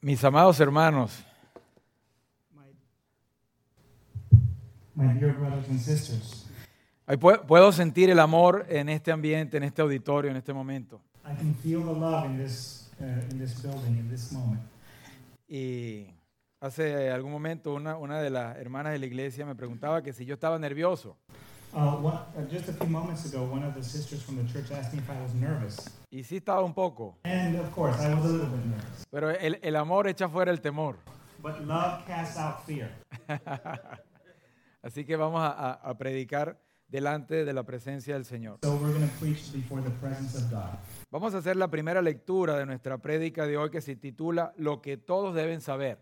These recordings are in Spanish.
Mis amados hermanos, My dear brothers and sisters, puedo sentir el amor en este ambiente, en este auditorio, en este momento. I can feel the love in this, uh, in this building, in this moment. Y hace algún momento una, una de las hermanas de la iglesia me preguntaba que si yo estaba nervioso. Uh, one, uh, just a few moments ago, one of the sisters from the church asked me if I was nervous. Y sí estaba un poco, And of course, I was a little bit nervous. pero el, el amor echa fuera el temor. But love casts out fear. Así que vamos a, a- predicar delante de la presencia del Señor. So we're going to preach before the presence of God. Vamos a hacer la primera lectura de nuestra prédica de hoy que se titula Lo que todos deben saber.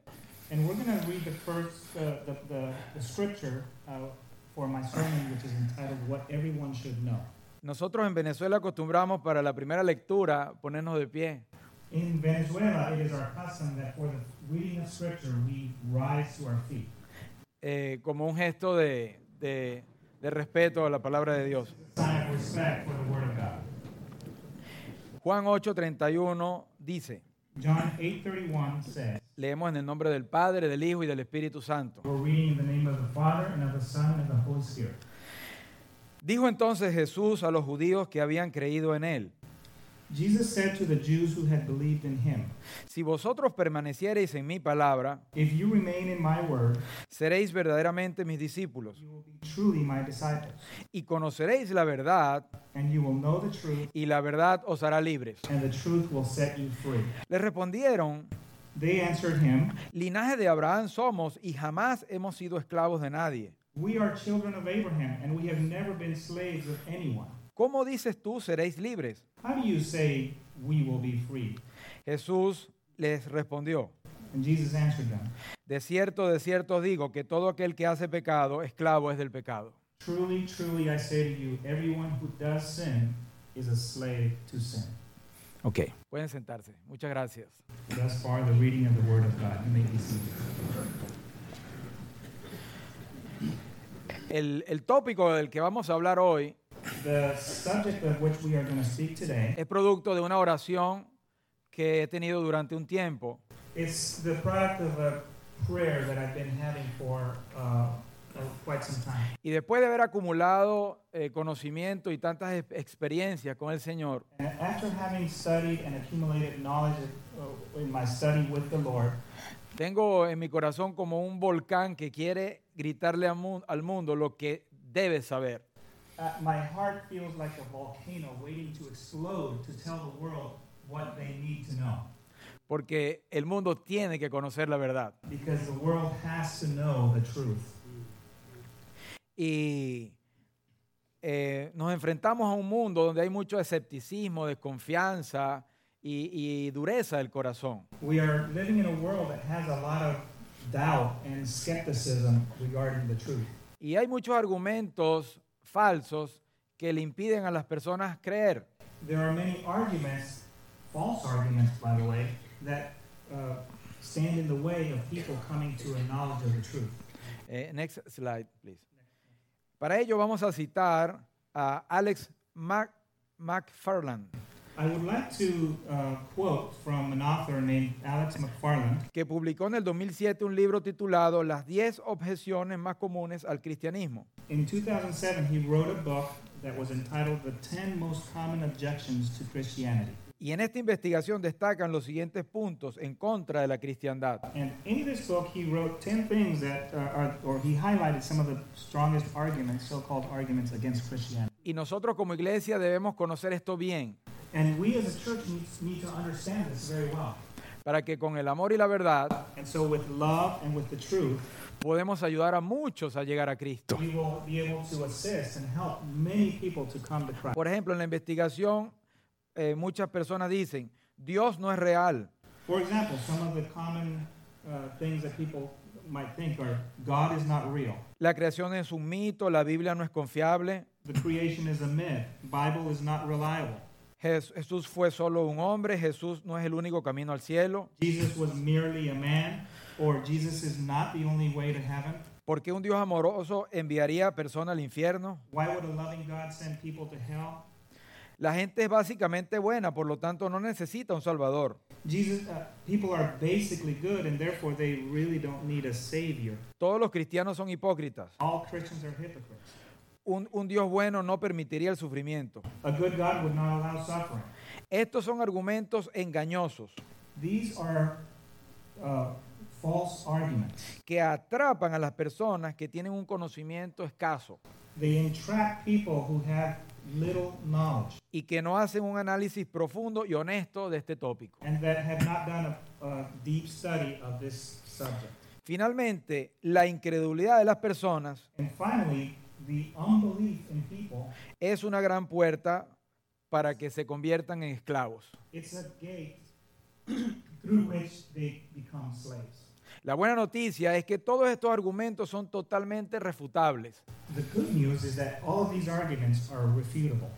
And we're going to read the first, uh, the, the, the scripture uh, for my sermon, which is entitled What Everyone Should Know. Nosotros en Venezuela acostumbramos para la primera lectura ponernos de pie. In Venezuela, it is our custom that for the reading of scripture, we rise to our feet. eh, como un gesto de, de- de respeto a la palabra de Dios. Juan 8:31 dice, John 8:31 says, leemos en el nombre del Padre, del Hijo y del Espíritu Santo. we're reading in the name of the Father and of the Son and of the Holy Spirit. Dijo entonces Jesús a los judíos que habían creído en él, Jesus said to the Jews who had believed in him, si vosotros permaneciereis en mi palabra, If you remain in my word, seréis verdaderamente mis discípulos you will be truly my disciples, y conoceréis la verdad and you will know the truth, y la verdad os hará libres. and the truth will set you free. Le respondieron, They answered him, linaje de Abraham somos y jamás hemos sido esclavos de nadie. We are children of Abraham, and we have never been slaves of anyone. ¿Cómo dices tú seréis libres? How do you say we will be free? Jesús les respondió, And Jesus answered them, de cierto, de cierto digo que todo aquel que hace pecado, esclavo es del pecado. Truly, truly, I say to you, everyone who does sin is a slave to sin. Ok. Pueden sentarse. Muchas gracias. Thus far, the reading of the Word of God. You may be seated. El, el tópico del que vamos a hablar hoy The subject of which we are going to speak today es producto de una oración que he tenido durante un tiempo is the product of a prayer that I've been having for uh, uh, quite some time. y después de haber acumulado eh, conocimiento y tantas ex- experiencias con el Señor, And after having studied and accumulated knowledge uh, in my study with the Lord, tengo en mi corazón como un volcán que quiere gritarle al mu- al mundo lo que debe saber. uh, my heart feels like a volcano waiting to explode to tell the world what they need to know. Porque el mundo tiene que conocer la verdad. Because the world has to know the truth. Y eh, nos enfrentamos a un mundo donde hay mucho escepticismo, desconfianza y, y dureza del corazón. We are living in a world that has a lot of doubt and skepticism regarding the truth. Y hay muchos argumentos falsos que le impiden a las personas creer. There are many arguments, false arguments, by the way, that uh, stand in the way of people coming to a knowledge of the truth. Eh, next slide, please. Para ello vamos a citar a Alex Mac McFarland, I would like to quote from an author named Alex McFarland, que publicó en el 2007 un libro titulado Las 10 objeciones más comunes al cristianismo. In 2007, he wrote a book that was entitled The 10 Most Common Objections to Christianity. Y en esta investigación destacan los siguientes puntos en contra de la cristiandad. And in this book, he wrote 10 things that uh, are, or he highlighted some of the strongest arguments, so called arguments against Christianity. Y nosotros como iglesia debemos conocer esto bien, And we as a church need, to understand this very well. para que con el amor y la verdad And so, with love and with the truth, podemos ayudar a muchos a llegar a Cristo. we will be able to assist and help many people to come to Christ. Por ejemplo, en la investigación eh, muchas personas dicen, Dios no es real, For example, some of the common uh, things that people might think are God is not real. la creación es un mito, la Biblia no es confiable, The creation is a myth. Bible is not reliable. Jes- Jesús fue solo un hombre, Jesús no es el único camino al cielo, Jesus was merely a man, or Jesus is not the only way to heaven. ¿por qué un Dios amoroso enviaría a personas al infierno? Why would a loving God send people to hell? La gente es básicamente buena, por lo tanto no necesita un Salvador. Jesus, uh, people are basically good, and therefore they really don't need a savior. Todos los cristianos son hipócritas. All Christians are hypocrites. Un, un Dios bueno no permitiría el sufrimiento. A good God would not allow suffering. Estos son argumentos engañosos These are uh, false arguments. que atrapan a las personas que tienen un conocimiento escaso They entrap people who have little knowledge y que no hacen un análisis profundo y honesto de este tópico. and that have not done a, a deep study of this subject. Finalmente, la incredulidad de las personas And finally, es una gran puerta para que se conviertan en esclavos. La buena noticia es que todos estos argumentos son totalmente refutables The good news is that all of these arguments are refutable,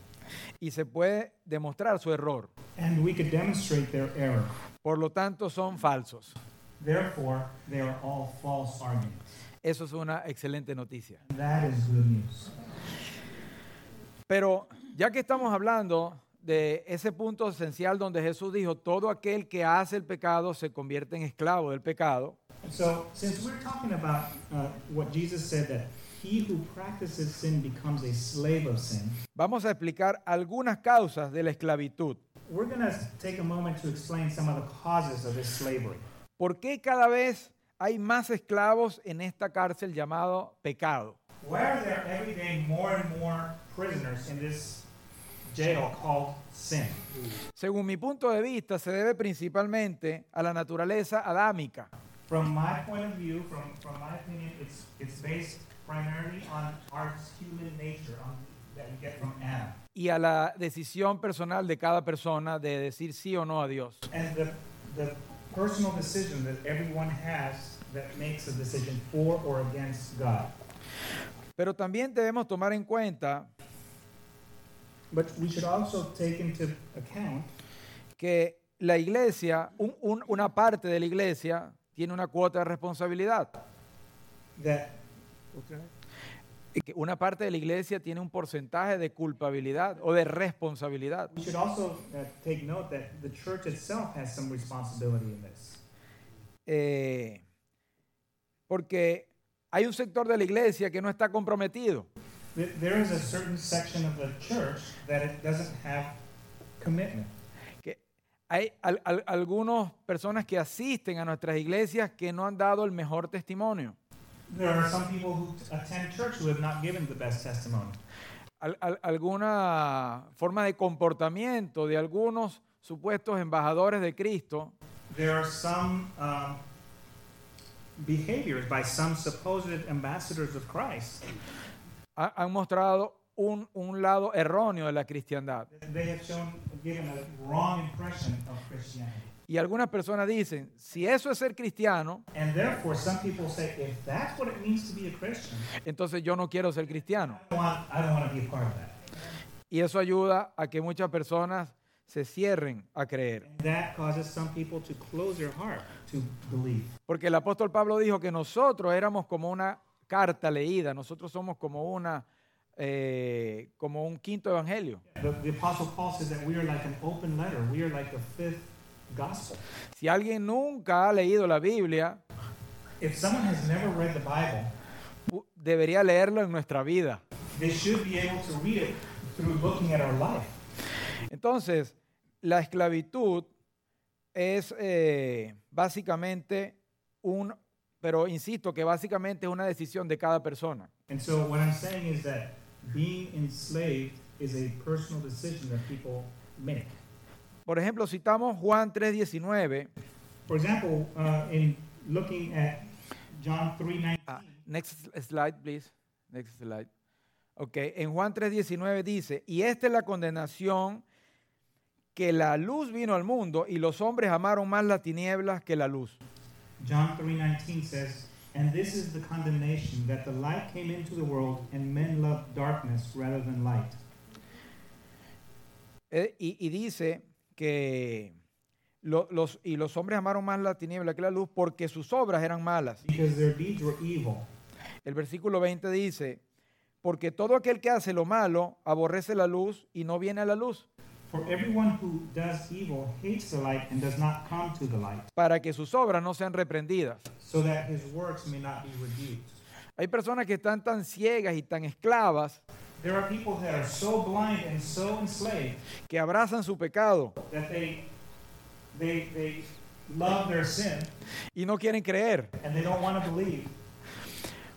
y se puede demostrar su error. and we could demonstrate their error. Por lo tanto, son falsos. Therefore, they are all false arguments. Eso es una excelente noticia. That is good news. Pero ya que estamos hablando de ese punto esencial donde Jesús dijo, todo aquel que hace el pecado se convierte en esclavo del pecado, So, since we're talking about uh, what Jesus said that he who practices sin becomes a slave of sin, vamos a explicar algunas causas de la esclavitud. we're going to take a moment to explain some of the causes of this slavery. ¿Por qué cada vez hay más esclavos en esta cárcel llamado pecado? Why are there every day more and more prisoners in this jail called sin? Según mi punto de vista, se debe principalmente a la naturaleza adámica. From my point of view, from, from my opinion, it's, it's based primarily on our human nature on, that we get from Adam. y a la decisión personal de cada persona de decir sí o no a Dios. And the, the personal decision that everyone has that makes a decision for or against God. Pero también debemos tomar en cuenta But we should also take into account que la iglesia, un- un- una parte de la iglesia, tiene una cuota de responsabilidad. that Y que Una parte de la iglesia tiene un porcentaje de culpabilidad o de responsabilidad. we should also take note that the church itself has some responsibility in this. Eh, porque hay un sector de la iglesia que no está comprometido. Th- There is a certain section of the church that it doesn't have commitment. Que hay al- al- algunas personas que asisten a nuestras iglesias que no han dado el mejor testimonio. There are some people who attend church who have not given the best testimony. al- al- alguna forma de comportamiento de algunos supuestos embajadores de Cristo There are some um, behaviors by some supposed ambassadors of Christ. ha- han mostrado un, un lado erróneo de la cristiandad. They have shown, given a wrong impression of Christianity. Y algunas personas dicen, si eso es ser cristiano, And therefore, some people say, if that's what it means to be a Christian, entonces yo no quiero ser cristiano. I don't want, I don't want to be a part of that. Y eso ayuda a que muchas personas se cierren a creer. Heart. Porque el apóstol Pablo dijo que nosotros éramos como una carta leída, nosotros somos como una eh, como un quinto evangelio. The, the Si alguien nunca ha leído la Biblia, If someone has never read the Bible, debería leerlo en nuestra vida. they should be able to read it through looking at our life. Entonces, la esclavitud es eh, básicamente un, pero insisto que básicamente es una decisión de cada persona. And so what I'm saying is that being enslaved is a personal decision that people make. Por ejemplo, citamos Juan 3:19. For example, uh, in looking at John 3:19, Ah, next slide, please. Next slide. Ok, en Juan 3:19 dice, y esta es la condenación que la luz vino al mundo y los hombres amaron más las tinieblas que la luz. John 3:19 says, "And this is the condemnation that the light came into the world and men loved darkness rather than light." Eh, y, y dice que lo- los, y los hombres amaron más la tiniebla que la luz porque sus obras eran malas. Because their deeds were evil. El versículo 20 dice, porque todo aquel que hace lo malo aborrece la luz y no viene a la luz, For everyone who does evil hates the light and does not come to the light, para que sus obras no sean reprendidas. so that his works may not be. Hay personas que están tan ciegas y tan esclavas There are people that are so blind and so enslaved que abrazan su pecado that they they they love their sin y no quieren creer, and they don't want to believe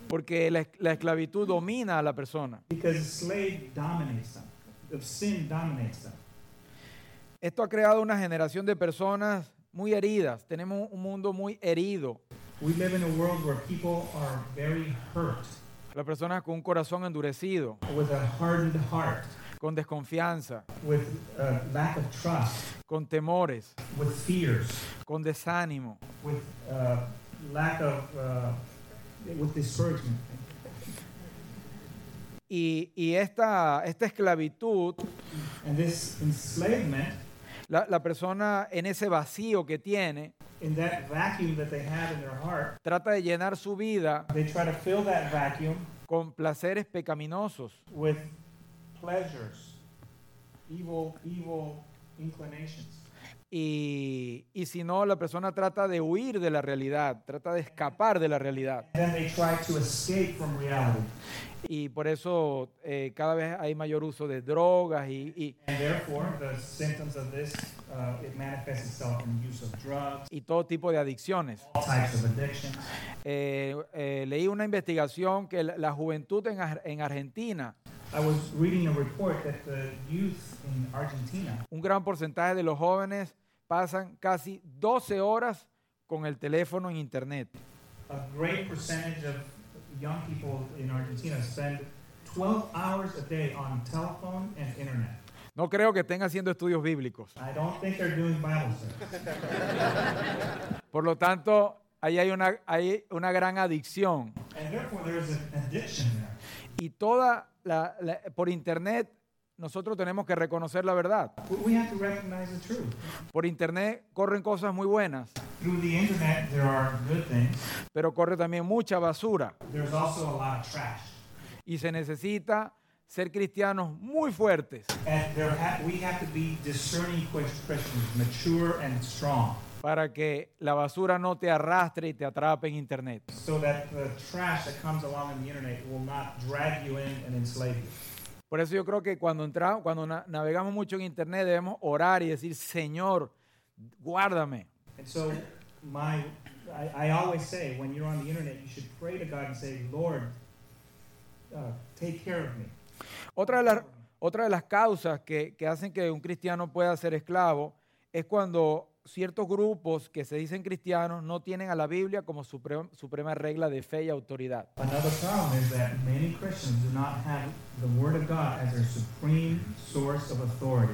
porque la, la esclavitud domina a la persona. because slave dominates them. The sin dominates them. Esto ha creado una generación de personas muy heridas. Tenemos un mundo muy herido. We live in a world where people are very hurt Las personas con un corazón endurecido, with a hardened heart, con desconfianza, with a lack of trust, con temores, with fears, con desánimo. with uh, lack of uh, with discouragement. Y, y esta, esta esclavitud, And this enslavement, la, la persona en ese vacío que tiene, in that vacuum that they have in their heart, trata de llenar su vida they try to fill that vacuum con placeres pecaminosos. with pleasures, evil, evil inclinations. Y, y si no, la persona trata de huir de la realidad, trata de escapar de la realidad. Y por eso eh, cada vez hay mayor uso de drogas y, y- And therefore, the symptoms of this, uh, it manifests itself in use of drugs, y todo tipo de adicciones. all types of addictions. Eh, eh, leí una investigación que la, la juventud en, en Argentina, I was reading a report that the youth in Argentina, un gran porcentaje de los jóvenes pasan casi 12 horas con el teléfono en internet. a great percentage of young people in Argentina spend 12 hours a day on telephone and internet. No creo que estén haciendo estudios bíblicos. I don't think they're doing Bible studies. Por lo tanto, ahí hay una, hay una gran adicción. And therefore, there's an addiction there. Y toda la, la- por internet nosotros tenemos que reconocer la verdad. We- We have to recognize the truth. Por internet corren cosas muy buenas, Through the internet, there are good things. pero corre también mucha basura. There's also a lot of trash. Y se necesita ser cristianos muy fuertes para que la basura no te arrastre y te atrape en internet. so that the trash that comes along in the internet will not drag you in and enslave you. Por eso yo creo que cuando entramos, cuando na- navegamos mucho en internet debemos orar y decir, Señor, guárdame. And so, my, I, I always say, when you're on the internet, you should pray to God and say, Lord, uh, take care of me. Otra de las, otra de las causas que, que hacen que un cristiano pueda ser esclavo es cuando ciertos grupos que se dicen cristianos no tienen a la Biblia como suprema, suprema regla de fe y autoridad. Another problem is that many Christians do not have the Word of God as their supreme source of authority.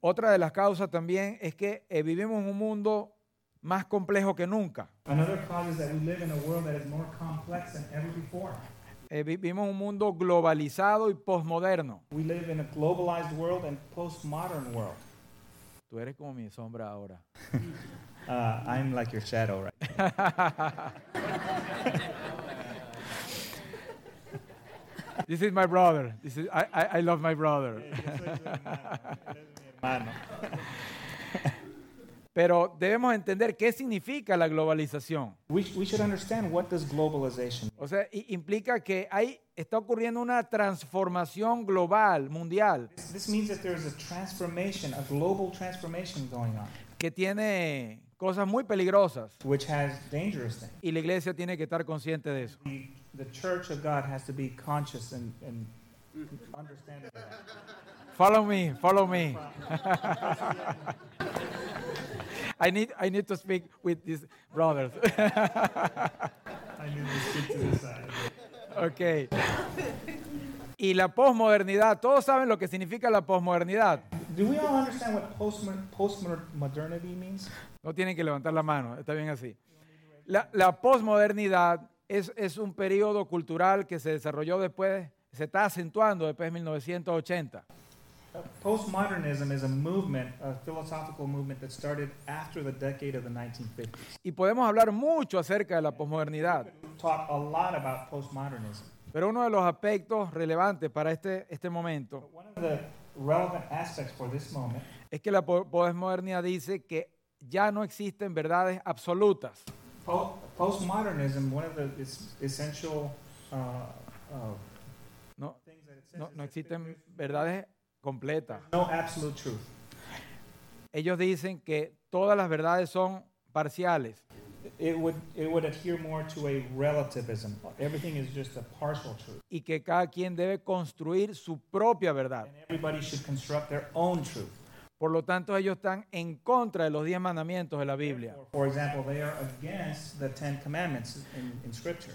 Otra de las causas también es que eh, vivimos en un mundo más complejo que nunca. Eh, vivimos un mundo globalizado y posmoderno. We live in a globalized world and postmodern world. Tú eres como mi sombra ahora. Uh, I'm like your shadow, right? This is my brother. This is, I, I, I love my brother. Pero debemos entender qué significa la globalización. we, we should understand what does globalization O sea, i- implica que hay, está ocurriendo una transformación global, mundial, This, this means that there's a transformation, a global transformation going on, que tiene cosas muy peligrosas which has dangerous things. y la iglesia tiene que estar consciente de eso. The, the church of God has to be conscious and, and understand of that. Follow me, follow me. I need, I need to speak with these brothers. I knew to stick to this side. ok. Y la posmodernidad, todos saben lo que significa la posmodernidad. Do we all understand what postmo- postmodernity means? No tienen que levantar la mano, está bien así. La, la posmodernidad es, es un periodo cultural que se desarrolló después, se está acentuando después de 1980. Postmodernism is a movement, a philosophical movement that started after the decade of the 1950s. Y podemos hablar mucho acerca de la posmodernidad, We've talked a lot about postmodernism, Pero uno de los aspectos relevantes para este, este momento But one of the relevant aspects for this moment es que la po- posmodernidad dice que ya no existen verdades absolutas. Po- postmodernism, one of the es- essential uh, uh, No, things that it says no, no existen verdades completas. no absolute truth. Ellos dicen que todas las verdades son parciales. It would it would adhere more to a relativism. Everything is just a partial truth, y que cada quien debe construir su propia verdad. and everybody should construct their own truth. Por lo tanto, ellos están en contra de los diez mandamientos de la Biblia. For example, they are against the Ten Commandments in, in Scripture,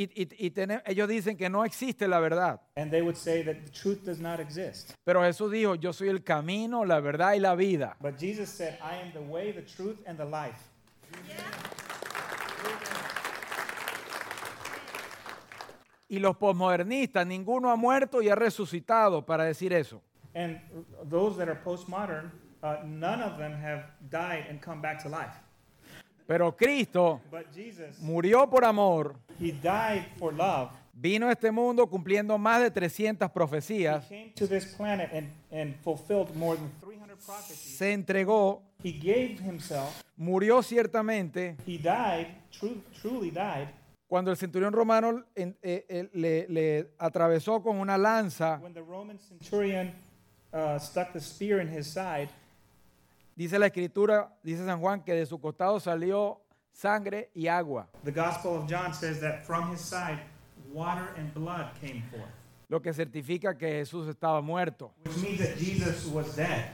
Y, y- y tene- ellos dicen que no existe la verdad. and they would say that the truth does not exist. Pero Jesús dijo, yo soy el camino, la verdad y la vida. But Jesus said, "I am the way, the truth, and the life." Y los posmodernistas, ninguno ha muerto y ha resucitado para decir eso. And those that are postmodern, uh, none of them have died and come back to life. Pero Cristo murió por amor, He died for love. vino a este mundo cumpliendo más de 300 He profecías, came to this planet and, and fulfilled more than 300 prophecies. se entregó, He gave Himself. murió ciertamente. He died, tru- truly died, Cuando el centurión romano eh, eh, le, le atravesó con una lanza, when the Roman centurion uh, stuck the spear in his side. Dice la escritura, dice San Juan, que de su costado salió sangre y agua, The Gospel of John says that from his side, water and blood came forth, lo que certifica que Jesús estaba muerto. which means that Jesus was dead.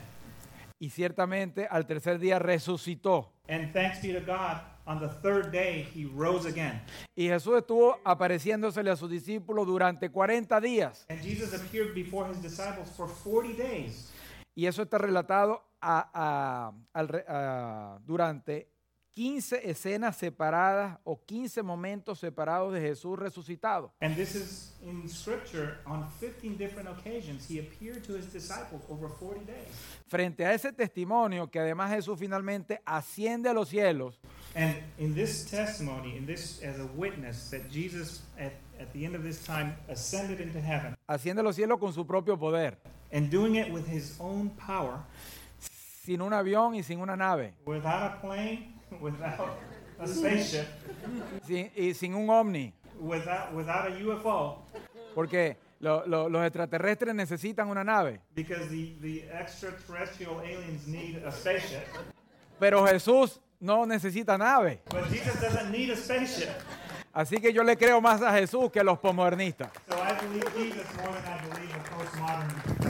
Y ciertamente al tercer día resucitó. And thanks be to God, on the third day, he rose again. Y Jesús estuvo apareciéndosele a sus discípulos durante 40 días. And Jesus appeared before his disciples for 40 days. Y eso está relatado a- a- durante 15 escenas separadas o 15 momentos separados de Jesús resucitado. And this is in scripture on 15 different occasions. He appeared to his disciples over 40 days. Frente a ese testimonio que además Jesús finalmente asciende a los cielos, And in this testimony, in this as a witness that Jesus at, at the end of this time ascended into heaven asciende a los cielos con su propio poder, and doing it with his own power, sin un avión y sin una nave, without a plane, without a spaceship, sin- y sin un ovni, without without a UFO, porque lo- lo- los extraterrestres necesitan una nave, because the, the extraterrestrial aliens need a spaceship. pero Jesús no necesita nave. But Jesus doesn't need a spaceship. Así que yo le creo más a Jesús que a los posmodernistas. So I believe Jesus more than I believe the postmodern.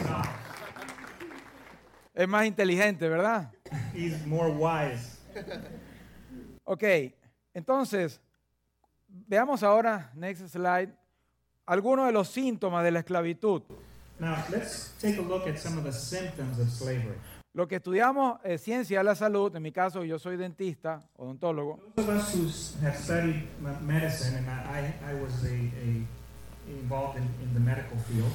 Es más inteligente, ¿verdad? He's more wise. Ok, entonces, veamos ahora, next slide, algunos de los síntomas de la esclavitud. Now, let's take a look at some of the symptoms of slavery. Lo que estudiamos es ciencia de la salud, en mi caso yo soy dentista, odontólogo, Those of us who have studied me- medicine, and I, I I was a, a involved in, in the medical field,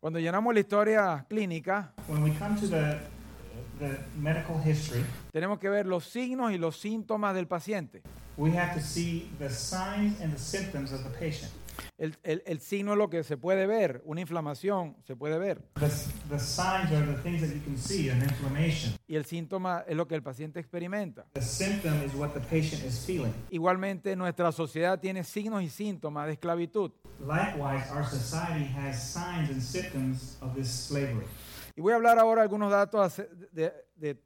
cuando llenamos la historia clínica, when we come to the, the medical history, tenemos que ver los signos y los síntomas del paciente. we have to see the signs and the symptoms of the patient. El, el- el signo es lo que se puede ver, una inflamación se puede ver, The, s- the signs are the things that you can see, an inflammation. y el síntoma es lo que el paciente experimenta. The symptom is what the patient is feeling. Igualmente, nuestra sociedad tiene signos y síntomas de esclavitud. Likewise, our society has signs and symptoms of this slavery. Y voy a hablar ahora algunos datos de- de-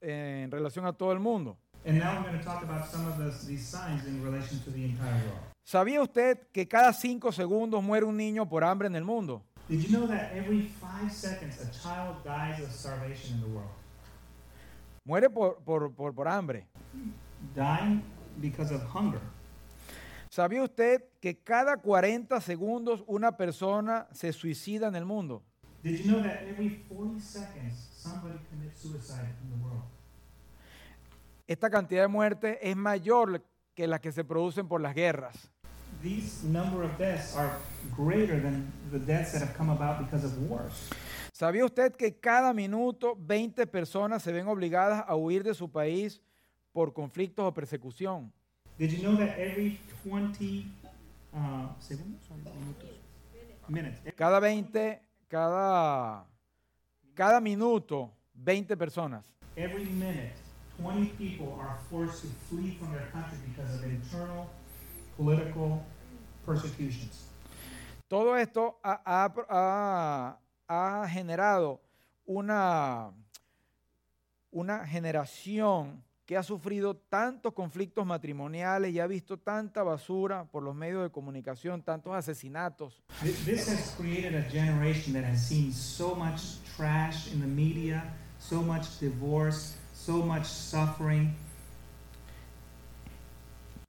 eh, en relación a todo el mundo. And now I'm going to talk about some of these signs in relation to the entire world. ¿Sabía usted que cada cinco segundos muere un niño por hambre en el mundo? Did you know that every five seconds a child dies of starvation in the world? Muere por, por- por- por hambre. Dying because of hunger. ¿Sabía usted que cada 40 segundos una persona se suicida en el mundo? Did you know that every 40 seconds somebody commits suicide in the world? Esta cantidad de muertes es mayor que las que se producen por las guerras. These number of deaths are greater than the deaths that have come about because of wars. ¿Sabía usted que cada minuto 20 personas se ven obligadas a huir de su país por conflictos o persecución? Did you know that every 20 uh, segundos o minutos? Minutes. Cada 20, cada, cada minuto, 20 personas. Every minute, 20 people are forced to flee from their country because of internal political persecutions. Todo esto ha, ha- ha- generado una, una generación que ha sufrido tantos conflictos matrimoniales y ha visto tanta basura por los medios de comunicación, tantos asesinatos, Thi- This has created a generation that has seen so much trash in the media, so much divorce, so much suffering.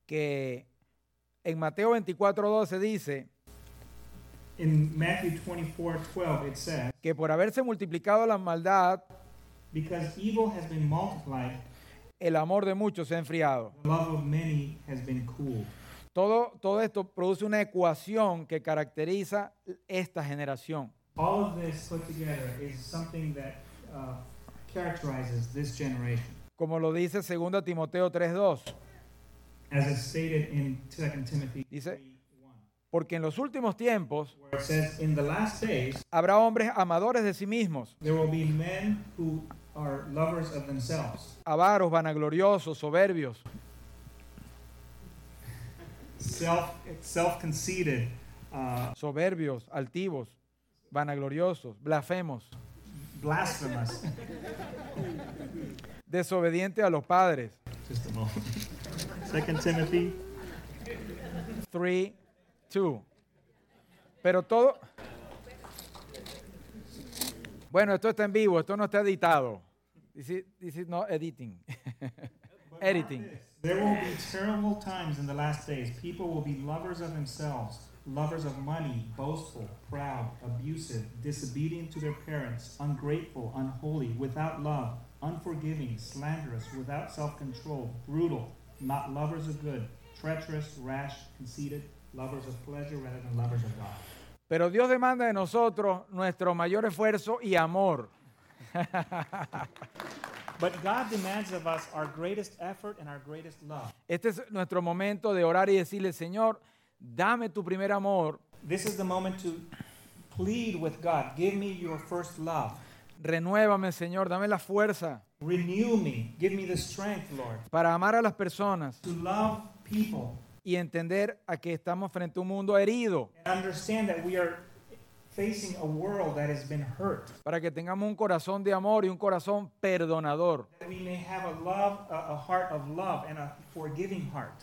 que en Mateo 24:12 dice In Matthew 24 12, it says, que por haberse multiplicado la maldad, Because evil has been multiplied, el amor de muchos se ha enfriado. the love of many has been cooled. Todo, todo esto produce una ecuación que caracteriza esta generación. All of this put together is something that uh, characterizes this generation. Como lo dice 2 Timoteo 3:2, As stated in 2 Timothy Dice- 3:1, porque en los últimos tiempos where it says, In the last days, habrá hombres amadores de sí mismos, there will be men who are lovers of themselves, avaros, vanagloriosos, soberbios, self uh, soberbios, altivos, vanagloriosos, blasfemos, blasphemous. desobedientes a los padres. Just a moment. Second Timothy 3, 2. Pero todo... Bueno, esto está en vivo, esto no está editado. This is, this is not editing. Editing. There will be terrible times in the last days. People will be lovers of themselves, lovers of money, boastful, proud, abusive, disobedient to their parents, ungrateful, unholy, without love, unforgiving, slanderous, without self control, brutal, not lovers of good, treacherous, rash, conceited, lovers of pleasure rather than lovers of God. Pero Dios demanda de nosotros nuestro mayor esfuerzo y amor. But God demands of us our greatest effort and our greatest love. Este es nuestro momento de orar y decirle, Señor, dame tu primer amor, This is the moment to plead with God. Give me your first love. Renuévame, Señor, dame la fuerza Renew me. Give me the strength, Lord, para amar a las personas to love people y entender a que estamos frente a un mundo herido, and understand that we are facing a world that has been hurt. para que tengamos un corazón de amor y un corazón perdonador, That we may have a love, a, a heart of love and a forgiving heart.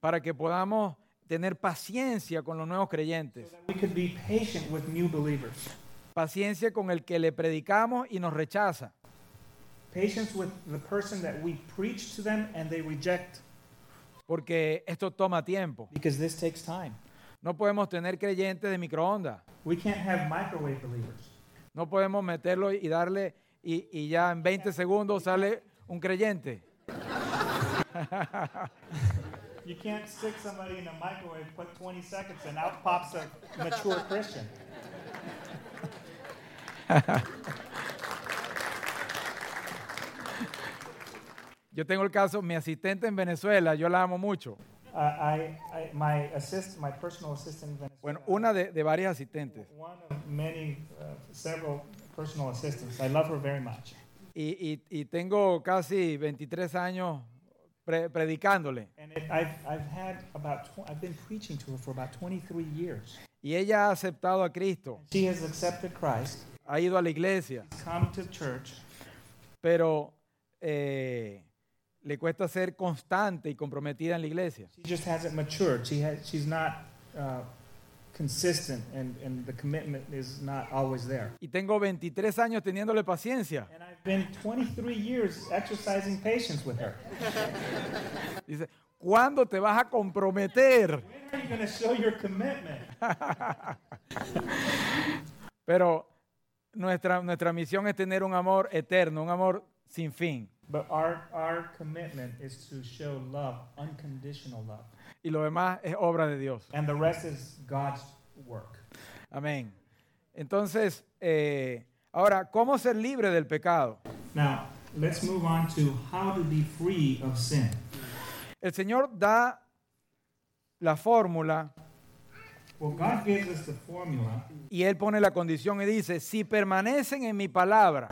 para que podamos tener paciencia con los nuevos creyentes, That we could be patient with new believers. Paciencia con el que le predicamos y nos rechaza, Patience with the person that we preach to them and they reject porque esto toma tiempo. because this takes time. No podemos tener creyentes de microondas. We can't have microwave believers. No podemos meterlo y darle y, y ya en 20 segundos sale un creyente. You can't stick somebody in a microwave, put 20 seconds, and out pops a mature Christian. Yo tengo el caso, mi asistente en Venezuela, yo la amo mucho. Uh, I, I, my assist, my personal assistant, in Venezuela, Bueno, una de, de varias asistentes. one of many, uh, several personal assistants. I love her very much. Y, y- y tengo casi 23 años pre- predicándole. And it, I've, I've had about, tw- I've been preaching to her for about 23 years. Y ella ha aceptado a Cristo, She has accepted Christ, ha ido a la iglesia, come to church, pero eh, le cuesta ser constante y comprometida en la iglesia. she just hasn't matured. She has, she's not consistent, and, and the commitment is not always there. Y tengo 23 años teniéndole paciencia. And I've been 23 years exercising patience with her. Dice, ¿cuándo te vas a comprometer? When are you going to show your commitment? Pero nuestra, nuestra misión es tener un amor eterno, un amor sin fin. But our, our commitment is to show love, unconditional love. Y lo demás es obra de Dios. And the rest is God's work. Amén. Entonces, eh, ahora, ¿cómo ser libre del pecado? Now, let's move on to how to be free of sin. El Señor da la fórmula y Él pone la condición y dice, si permanecen en mi palabra,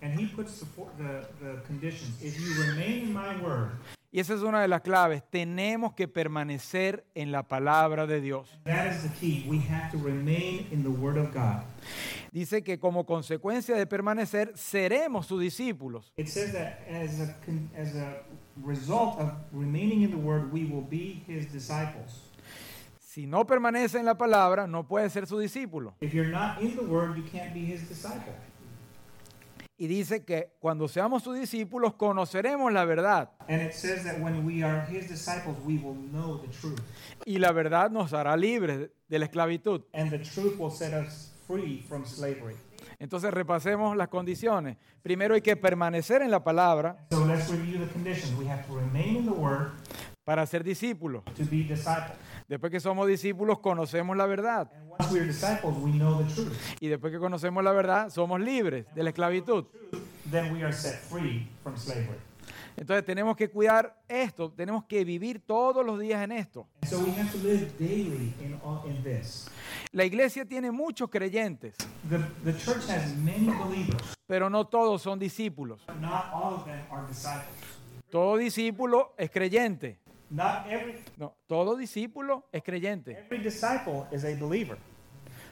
and He puts the, for- the, the conditions. If you remain in my word, y esa es una de las claves, tenemos que permanecer en la palabra de Dios. that is the key. We have to remain in the word of God. Dice que como consecuencia de permanecer, seremos sus discípulos. It says that as a, con- as a result of remaining in the word, we will be His disciples. Si no permanece en la palabra, no puede ser su discípulo. If you're not in the word, you can't be His disciple. Y dice que cuando seamos sus discípulos, conoceremos la verdad. And it says that when we are His disciples, we will know the truth. Y la verdad nos hará libres de la esclavitud. And the truth will set us free from slavery. Entonces repasemos las condiciones. Primero hay que permanecer en la palabra So let's review the conditions. We have to remain in the word para ser discípulos. to be disciples. Después que somos discípulos, conocemos la verdad. And once we are disciples, we know the truth. Y después que conocemos la verdad, somos libres de la esclavitud. Entonces tenemos que cuidar esto, tenemos que vivir todos los días en esto. And so we have to live daily in, all, in this. La iglesia tiene muchos creyentes, The, the church has many believers, pero no todos son discípulos. but not all of them are disciples. Todo discípulo es creyente. Not every, No, todo discípulo es creyente, every disciple is a believer,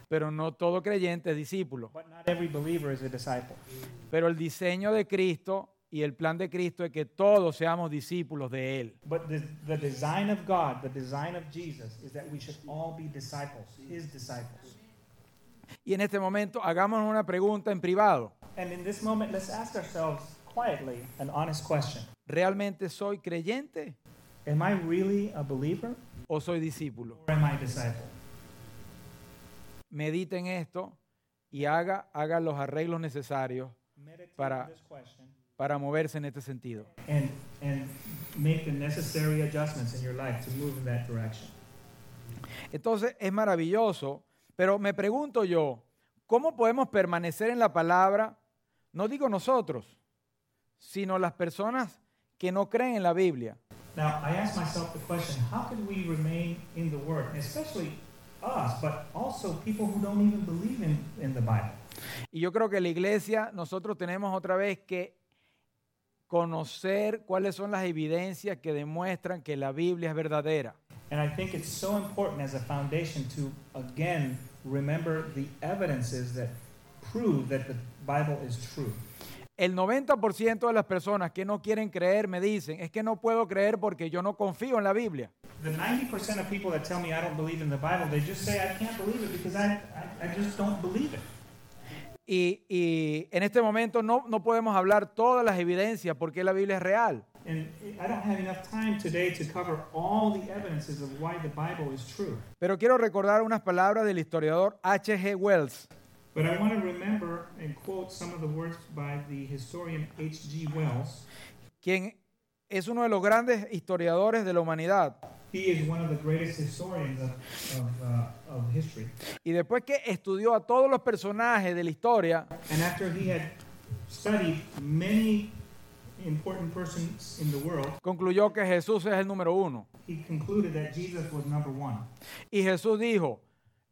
pero no todo creyente es discípulo. but not every believer is a disciple. Pero el diseño de Cristo y el plan de Cristo es que todos seamos discípulos de Él. But the, the design of God, the design of Jesus, is that we should all be disciples, His disciples. Y en este momento hagamos una pregunta en privado. And in this moment, let's ask ourselves quietly an honest question ¿Realmente soy creyente Am I really a believer o soy discípulo? or am I a disciple? Mediten esto y haga, haga los arreglos necesarios Meditate Para- para moverse en este sentido. and, and make the necessary adjustments in your life to move in that direction. Entonces es maravilloso, pero me pregunto yo, ¿cómo podemos permanecer en la palabra? No digo nosotros, sino las personas que no creen en la Biblia. Now, I ask myself the question how can we remain in the Word, and especially us, but also people who don't even believe in, in the Bible? Y yo creo que la iglesia, nosotros tenemos otra vez que conocer cuáles son las evidencias que demuestran que la Biblia es verdadera. And I think it's so important as a foundation to, again, remember the evidences that prove that the Bible is true. El 90% de las personas que no quieren creer me dicen, es que no puedo creer porque yo no confío en la Biblia. The 90% of people that tell me I don't believe in the Bible, they just say, I can't believe it because I, I, I just don't believe it. Y, y en este momento no, no podemos hablar todas las evidencias porque la Biblia es real. And I don't have enough time today to cover all the evidences of why the Bible is true. Pero quiero recordar unas palabras del historiador H.G. Wells. But I want to remember and quote some of the words by the historian H.G. Wells. quien es uno de los grandes historiadores de la humanidad. He is one of the greatest historians of, of, uh, of history. Y después que estudió a todos los personajes de la historia, And after he had studied many important persons in the world, concluyó que Jesús es el número uno. he concluded that Jesus was number one. Y Jesús dijo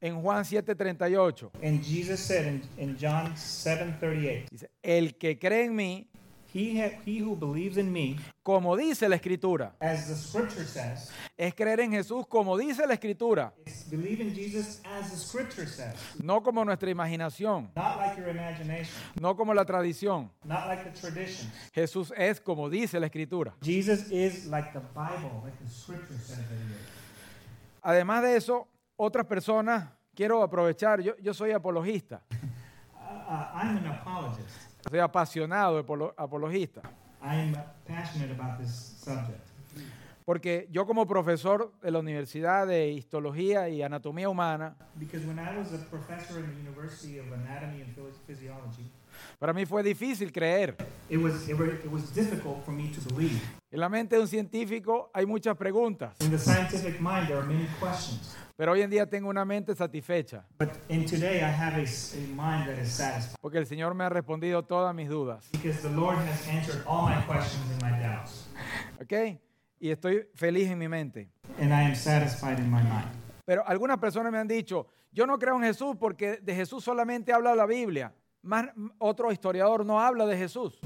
en Juan 7:38, And Jesus said in, in John 7:38, dice, el que cree en mí, he, ha, he who believes in me, como dice la escritura, as the scripture says, es creer en Jesús como dice la escritura, is believe in Jesus as the scripture says, no como nuestra imaginación, not like your imagination, no como la tradición. not like the traditions. Jesús es como dice la escritura. Jesus is like the Bible, like the scripture says. Además de eso, otras personas, quiero aprovechar, yo, yo soy apologista, Uh, I'm an apologist. soy apasionado apolo- apologista, I'm passionate about this subject. porque yo como profesor de la Universidad de Histología y Anatomía Humana, Because when I was a professor in the University of Anatomy and Phys- Physiology, para mí fue difícil creer. it was, it, was for me to believe. En la mente de un científico hay muchas preguntas, In the mind, there are many questions. Pero hoy en día tengo una mente satisfecha, But in today, I have a, s- a mind that is satisfied. porque el Señor me ha respondido todas mis dudas. Because the Lord has answered all my questions and my doubts. ¿Ok? Y estoy feliz en mi mente. And I am satisfied in my mind. Pero algunas personas me han dicho, yo no creo en Jesús porque de Jesús solamente habla la Biblia. Más, otro historiador no habla de Jesús.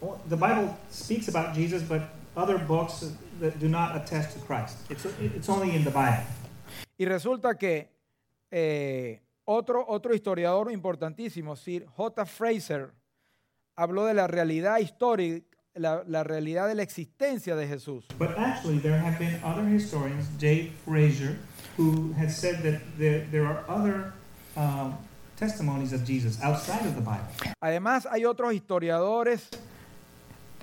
"Oh, Bible speaks about Jesus, but other books that do not attest to Christ. It's, it's only in the Bible." Y resulta que eh, otro, otro historiador importantísimo, Sir J. Fraser, habló de la realidad histórica, la, la realidad de la existencia de Jesús. But actually, there have been other historians, J. Fraser, who has said that there, there are other um, testimonies of Jesus outside of the Bible. Además, hay otros historiadores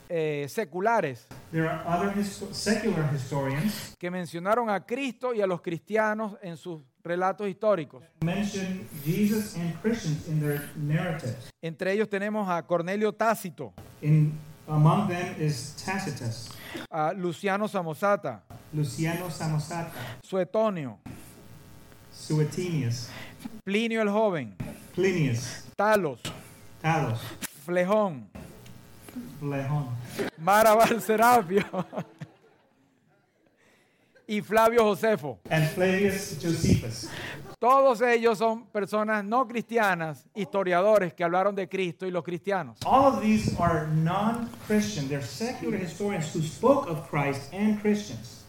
eh, seculares. There are other histo- secular historians que mencionaron a Cristo y a los cristianos en sus relatos históricos. who mention Jesus and Christians in their narratives. Entre ellos tenemos a Cornelio Tácito, In among them is Tacitus, a Luciano Samosata, Luciano Samosata, Suetonio, Suetonius, Plinio el Joven, Plinius, Talos, Talos, Flejón, Blehon, Maraval Serapio y Flavio Josefo. and Flavius Josephus. Todos ellos son personas no cristianas, historiadores que hablaron de Cristo y los cristianos. All of these are non-Christian. They're secular historians who spoke of Christ and Christians.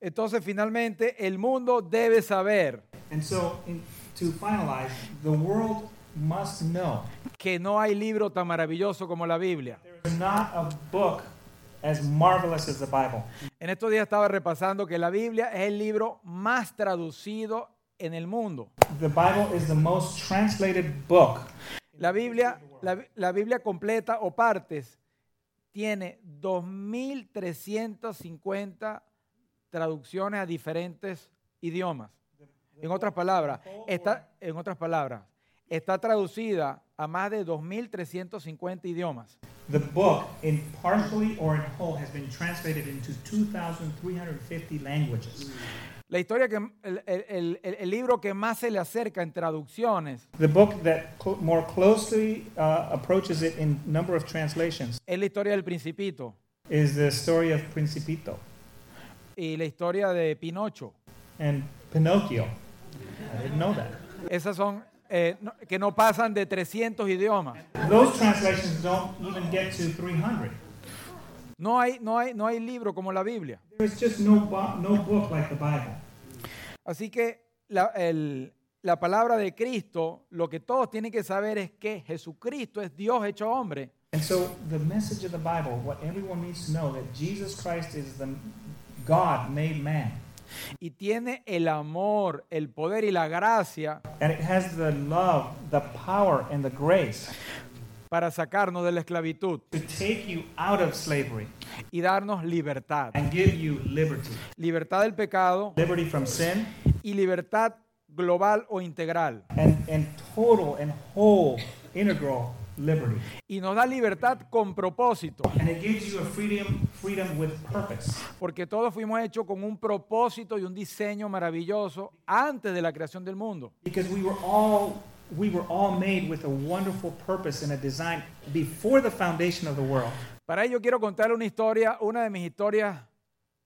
Entonces, finalmente, el mundo debe saber And so, in, to finalize, the world must know que no hay libro tan maravilloso como la Biblia. there is not a book as marvelous as the Bible. En estos días estaba repasando que la Biblia es el libro más traducido en el mundo. The Bible is the most translated book. La Biblia, la, la Biblia completa o partes tiene 2.350 traducciones a diferentes idiomas. En otras palabras, está, en otras palabras, está traducida a más de 2.350 idiomas. The book, in partially or in whole, has been translated into 2,350 languages. La historia que el, el- el- el libro que más se le acerca en traducciones The book that cl- more closely uh, approaches it in number of translations es la historia del Principito is the story of Principito y la historia de Pinocho. and Pinocchio. I didn't know that. Esas son eh, no- que no pasan de 300 idiomas. Those translations don't even get to 300. No hay, no hay, no hay libro como la Biblia. There is just no, no book like the Bible. Así que la, el- la palabra de Cristo, lo que todos tienen que saber es que Jesucristo es Dios hecho hombre. And so the message of the Bible, what everyone needs to know, that Jesus Christ is the God made man. Y tiene el amor, el poder y la gracia And it has the love, the power, and the grace para sacarnos de la esclavitud to take you out of slavery y darnos libertad. and give you liberty. Libertad del pecado Liberty from sin y libertad global o integral. and, and total and whole integral liberty. Y nos da libertad con propósito, And it gives you a freedom, freedom with purpose. porque todos fuimos hechos con un propósito y un diseño maravilloso antes de la creación del mundo. Because we were all we were all made with a wonderful purpose and a design before the foundation of the world. Para ello quiero contarle una historia, una de mis historias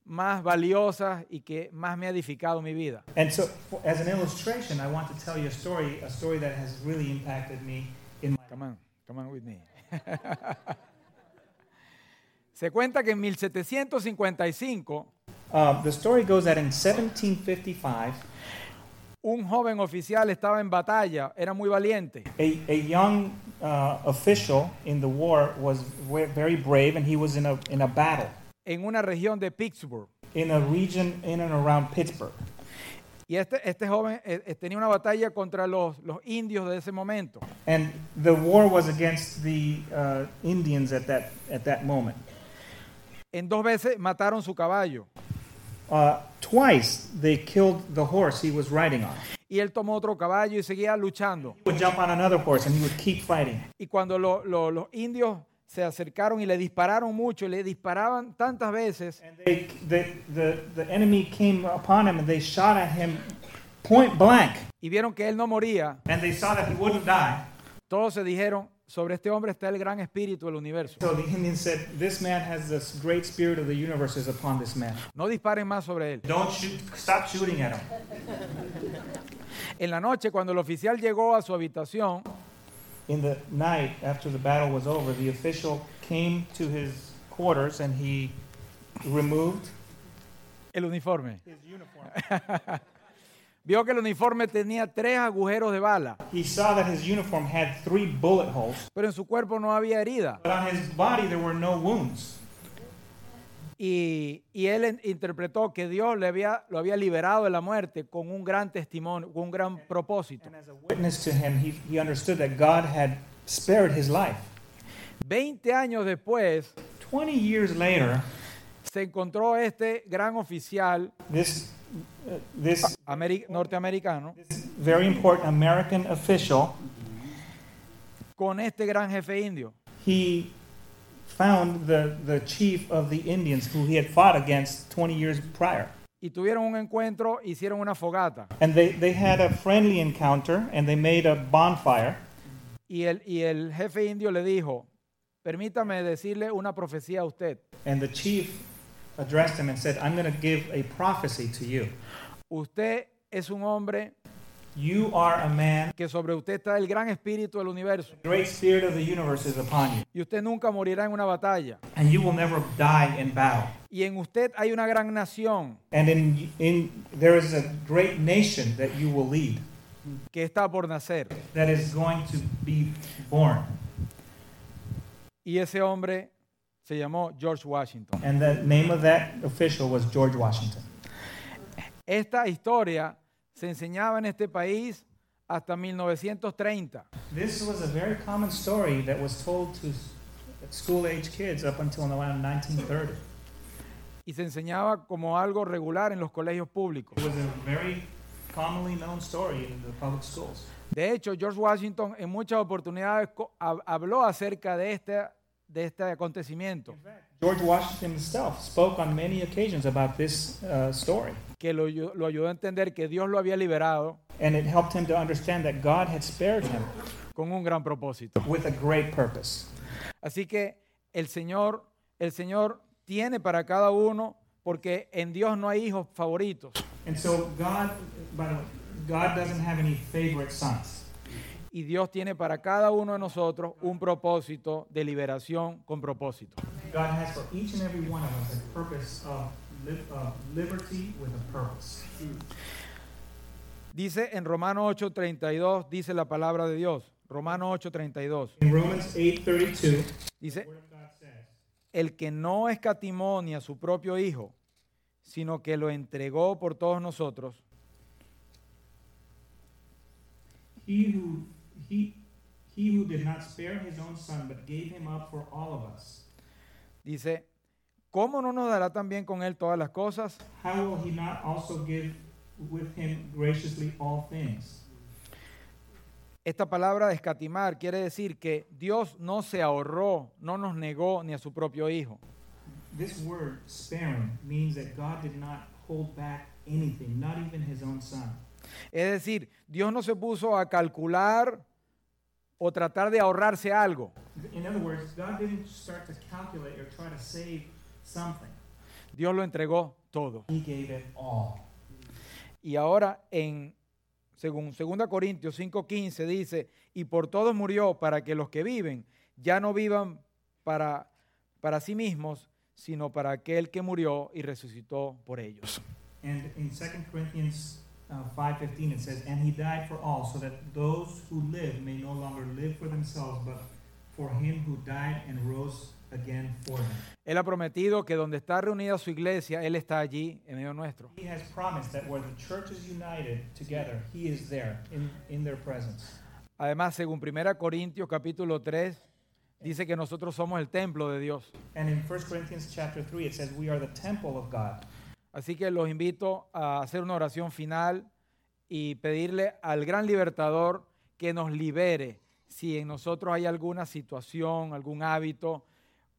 más valiosas y que más me ha edificado mi vida. And so as an illustration, I want to tell you a story, a story that has really impacted me in my Come on, come on with me. Se cuenta que en 1755 Uh, the story goes that in 1755, un joven oficial estaba en batalla, era muy valiente. a, a young uh, official in the war was ve- very brave, and he was in a, in a battle en una región de Pittsburgh. in a region in and around Pittsburgh. Y este, este joven eh, eh, tenía una batalla contra los, los indios de ese momento. And the war was against the uh, Indians at that, at that moment. En dos veces mataron su caballo Uh, twice they killed the horse he was riding on. y él tomó otro caballo y seguía luchando. He would jump on another horse and he would keep fighting. Y cuando lo- lo- los indios se acercaron y le dispararon mucho, le disparaban tantas veces, And they, the, the, the enemy came upon him and they shot at him point blank. y vieron que él no moría, And they saw that he wouldn't die. todos se dijeron, sobre este hombre está el gran espíritu del universo. So the Indian said, This man has this great spirit of the universe is upon this man. No disparen más sobre él. Don't shoot, stop shooting at him. En la noche, cuando el oficial llegó a su habitación, In the night, after the battle was over, the official came to his quarters and he removed el uniforme. his uniform. Vio que el uniforme tenía tres agujeros de bala, He saw that his uniform had three bullet holes, pero en su cuerpo no había herida. but on his body there were no wounds. Y, y él interpretó que Dios le había, lo había liberado de la muerte con un gran testimonio, con un gran propósito. And as a witness to him, he, he understood that God had spared his life. Veinte años después, 20 years later, se encontró este gran oficial this, uh, this, ameri- norteamericano this very important American official, con este gran jefe indio. he found the, the chief of the Indians who he had fought against 20 years prior. Y tuvieron un encuentro, hicieron una fogata. And they, they had a friendly encounter and they made a bonfire. Y el, y el jefe indio le dijo, permítame decirle una profecía a usted. And the chief addressed him and said, I'm going to give a prophecy to you. Usted es un hombre You are a man, que sobre usted está el gran espíritu del universo. the great spirit of the universe is upon you, Y usted nunca morirá en una batalla. and you will never die in battle. Y en usted hay una gran nación And in, in there is a great nation that you will lead que está por nacer. that is going to be born. Y ese hombre se llamó George Washington. And the name of that official was George Washington. Esta historia se enseñaba en este país hasta 1930. This was a very common story that was told to school age kids up until around 1930. Y se enseñaba como algo regular en los colegios públicos. It was a very commonly known story in the public schools. De hecho, George Washington en muchas oportunidades habló acerca de este, de este acontecimiento, In fact, George Washington himself spoke on many occasions about this uh, story, que lo, lo ayudó a entender que Dios lo había liberado and it helped him to understand that God had spared him con un gran propósito. with a great purpose. Así que el Señor, el Señor tiene para cada uno, porque en Dios no hay hijos favoritos. And so God, by the way, God doesn't have any favorite sons. Y Dios tiene para cada uno de nosotros un propósito de liberación con propósito. God has for each and every one of us a purpose of li- of liberty with a purpose. Dice en Romanos 8:32, dice la palabra de Dios. Romanos 8:32. In Romans 8:32, Dice, el que no escatimó ni a su propio Hijo, sino que lo entregó por todos nosotros, He who he he who did not spare his own son but gave him up for all of us, dice, ¿cómo no nos dará también con él todas las cosas? how will he not also give with him graciously all things? Esta palabra de escatimar quiere decir que Dios no se ahorró, no nos negó ni a su propio Hijo. This word sparing means that God did not hold back anything, not even his own son. Es decir, Dios no se puso a calcular o tratar de ahorrarse algo. In other words, God didn't start to calculate or try to save something. Dios lo entregó todo. He gave it all. Y ahora en según 2 Corintios 5:15 dice, "Y por todos murió para que los que viven ya no vivan para para sí mismos, sino para aquel que murió y resucitó por ellos." And in 2 Corinthians uh, 5.15 it says, And he died for all, so that those who live may no longer live for themselves, but for him who died and rose again for them. Él ha prometido que donde está reunida su iglesia, él está allí en medio nuestro. He has promised that where the church is united together, he is there in, in their presence. Además, según 1 Corintios capítulo 3, dice que nosotros somos el templo de Dios. And in 1 Corinthians chapter 3 it says, We are the temple of God. Así que los invito a hacer una oración final y pedirle al gran libertador que nos libere si en nosotros hay alguna situación, algún hábito,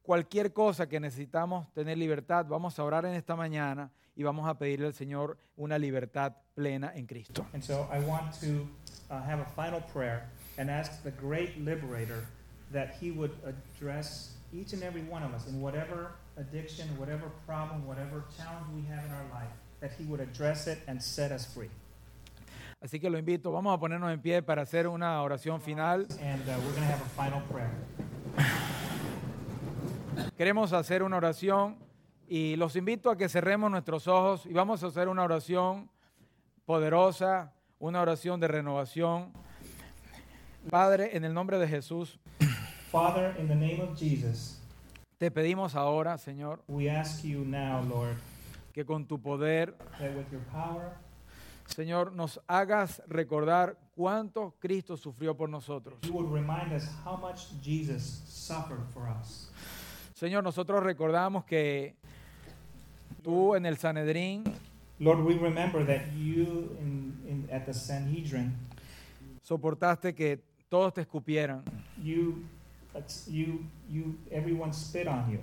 cualquier cosa que necesitamos tener libertad. Vamos a orar en esta mañana y vamos a pedirle al Señor una libertad plena en Cristo. And so I want to uh, have a final prayer and ask the great liberator that He would address each and every one of us in whatever addiction, whatever problem, whatever challenge we have in our life, that He would address it and set us free. Así que lo invito, vamos a ponernos en pie para hacer una oración final. And uh, we're going to have a final prayer. Queremos hacer una oración y los invito a que cerremos nuestros ojos y vamos a hacer una oración poderosa, una oración de renovación. Padre, en el nombre de Jesús, Father, in the name of Jesus, te pedimos ahora, Señor, we ask you now, Lord, que con tu poder, that with your power, Señor, nos hagas recordar cuánto Cristo sufrió por nosotros. you would remind us how much Jesus suffered for us. Señor, nosotros recordamos que tú en el Sanedrín Lord, we remember that you in, in, at the Sanhedrin, soportaste que todos te escupieran, you, you, you, everyone spit on you,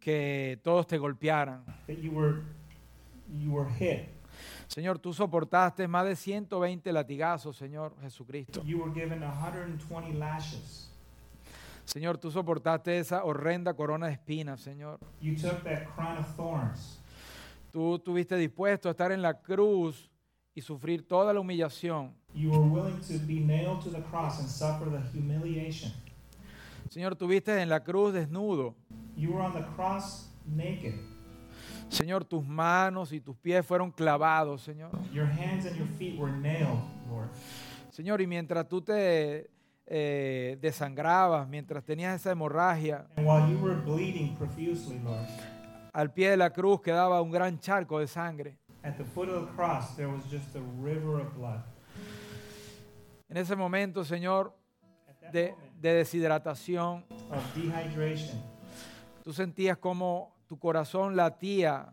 que todos te golpearan. that you were, you were hit, Señor, tú soportaste más de 120 latigazos, Señor Jesucristo. you were given 120 lashes. Señor, tú soportaste esa horrenda corona de espinas, Señor. You took that crown of thorns. Tú estuviste dispuesto a estar en la cruz y sufrir toda la humillación. You were willing to be nailed to the cross and suffer the humiliation. Señor, tuviste en la cruz desnudo. You were on the cross naked. Señor, tus manos y tus pies fueron clavados, Señor. Your hands and your feet were nailed, Lord. Señor, y mientras tú te eh, desangrabas, mientras tenías esa hemorragia, And while you were bleeding profusely, Lord, al pie de la cruz quedaba un gran charco de sangre. at the foot of the cross there was just a river of blood. En ese momento, Señor, de, de deshidratación, of dehydration, tú sentías como tu corazón latía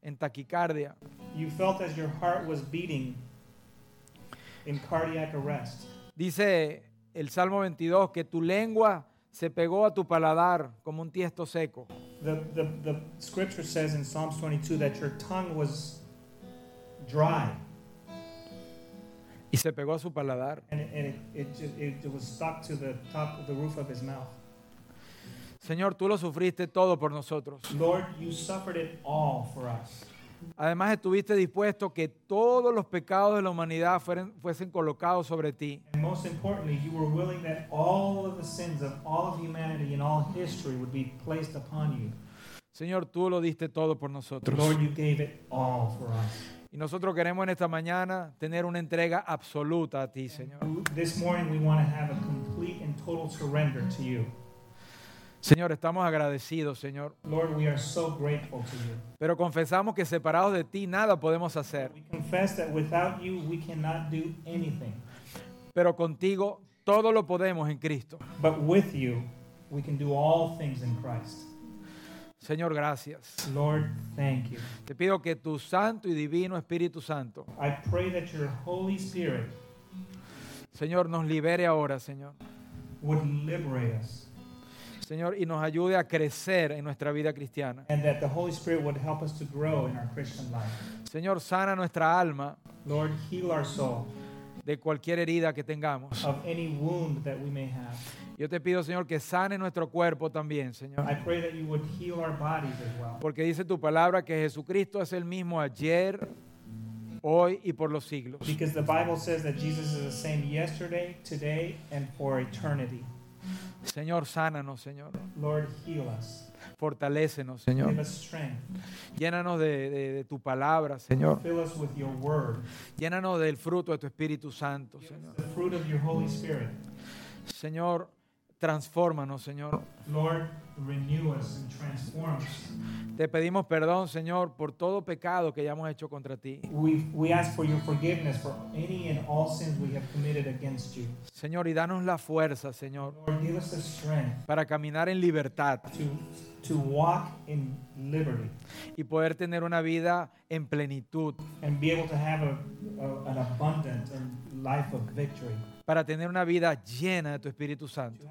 en taquicardia. you felt as your heart was beating in cardiac arrest. Dice el Salmo 22 que tu lengua se pegó a tu paladar como un tiesto seco. The, the, the scripture says in Psalms 22 that your tongue was dry Y se pegó a su paladar. and, it, and it, it, ju- it, was stuck to the top of the roof of his mouth. Señor, tú lo sufriste todo por nosotros. Lord, you suffered it all for us. Además estuviste dispuesto que todos los pecados de la humanidad fueren- fuesen colocados sobre ti. And most importantly, you were willing that all of the sins of all of humanity and all history would be placed upon you. Señor, tú lo diste todo por nosotros. Lord, you gave it all for us. Y nosotros queremos en esta mañana tener una entrega absoluta a ti, Señor. Señor, estamos agradecidos, Señor. Lord, we are so grateful to you. Pero confesamos que separados de ti nada podemos hacer. We confess that without you, we cannot do anything. Pero contigo todo lo podemos en Cristo. But with you, we can do all things in Christ. Señor, gracias. Lord, thank you. Te pido que tu santo y divino Espíritu Santo, I pray that your Holy Spirit Señor, nos libere ahora, Señor. would liberate us Señor, y nos ayude a crecer en nuestra vida cristiana. and that the Holy Spirit would help us to grow in our Christian life. Señor, sana nuestra alma Lord, heal our soul de cualquier herida que tengamos. of any wound that we may have. Yo te pido, Señor, que sane nuestro cuerpo también, I Señor. pray that you would heal our bodies as well. Porque dice tu palabra que Jesucristo es el mismo ayer, hoy y por los siglos. Because the Bible says that Jesus is the same yesterday, today, and for eternity. Señor, sánanos, Señor. Lord, heal us. Fortalécenos, Give Señor. us strength. Llénanos de, de- de tu palabra, Señor. Fill us with your word. Llénanos del fruto de tu Espíritu Santo, Señor. The fruit of your Holy Spirit. Señor, transfórmanos, Señor. Lord, renew us and transform us. Te pedimos perdón, Señor, por todo pecado que hayamos hecho contra ti. We, we ask for your forgiveness for any and all sins we have committed against you. Señor, y danos la fuerza, Señor, Lord, give us the strength para caminar en libertad to, to walk in liberty y poder tener una vida en plenitud, and be able to have a, a, an abundant and life of victory. Para tener una vida llena de tu Espíritu Santo.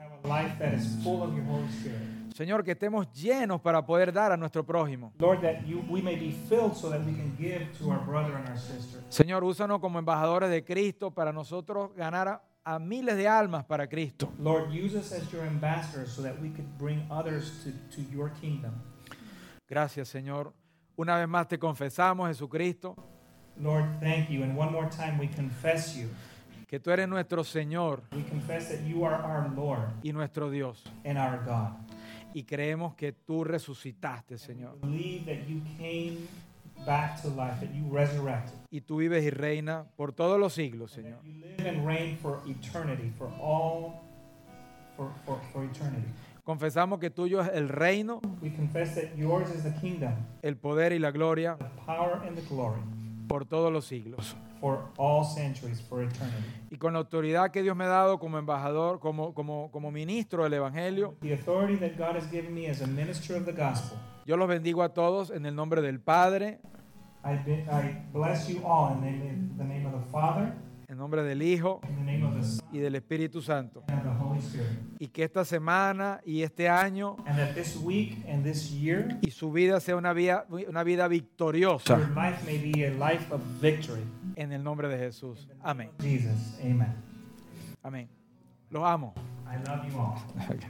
Señor, que estemos llenos para poder dar a nuestro prójimo. Señor, úsanos como embajadores de Cristo para nosotros ganar a a miles de almas para Cristo. Lord, use us as your ambassadors so that we could bring others to, to your kingdom. Gracias, Señor. Una vez más te confesamos, Jesucristo, Lord, thank you. And one more time, we confess you. Que tú eres nuestro Señor We confess that you are our Lord y nuestro Dios. and our God. Y creemos que tú resucitaste, Señor. Believe that you came back to life, that you resurrected. Y tú vives y reinas por todos los siglos, Señor. that You live and reign for eternity, for all, for, for, for eternity. Confesamos que tuyo es el reino, We confess that yours is the kingdom, el poder y la gloria the power and the glory por todos los siglos. for all centuries, for eternity. Y con la autoridad que Dios me ha dado como embajador, como, como, como ministro del Evangelio, The authority that God has given me as a minister of the gospel, yo los bendigo a todos en el nombre del Padre, I, bless you all in the, name, in the name of the Father, en nombre del Hijo y del Espíritu Santo. Y que esta semana y este año y su vida sea una vida, una vida victoriosa en el nombre de Jesús. Amén. Amén. Los amo. I love you all.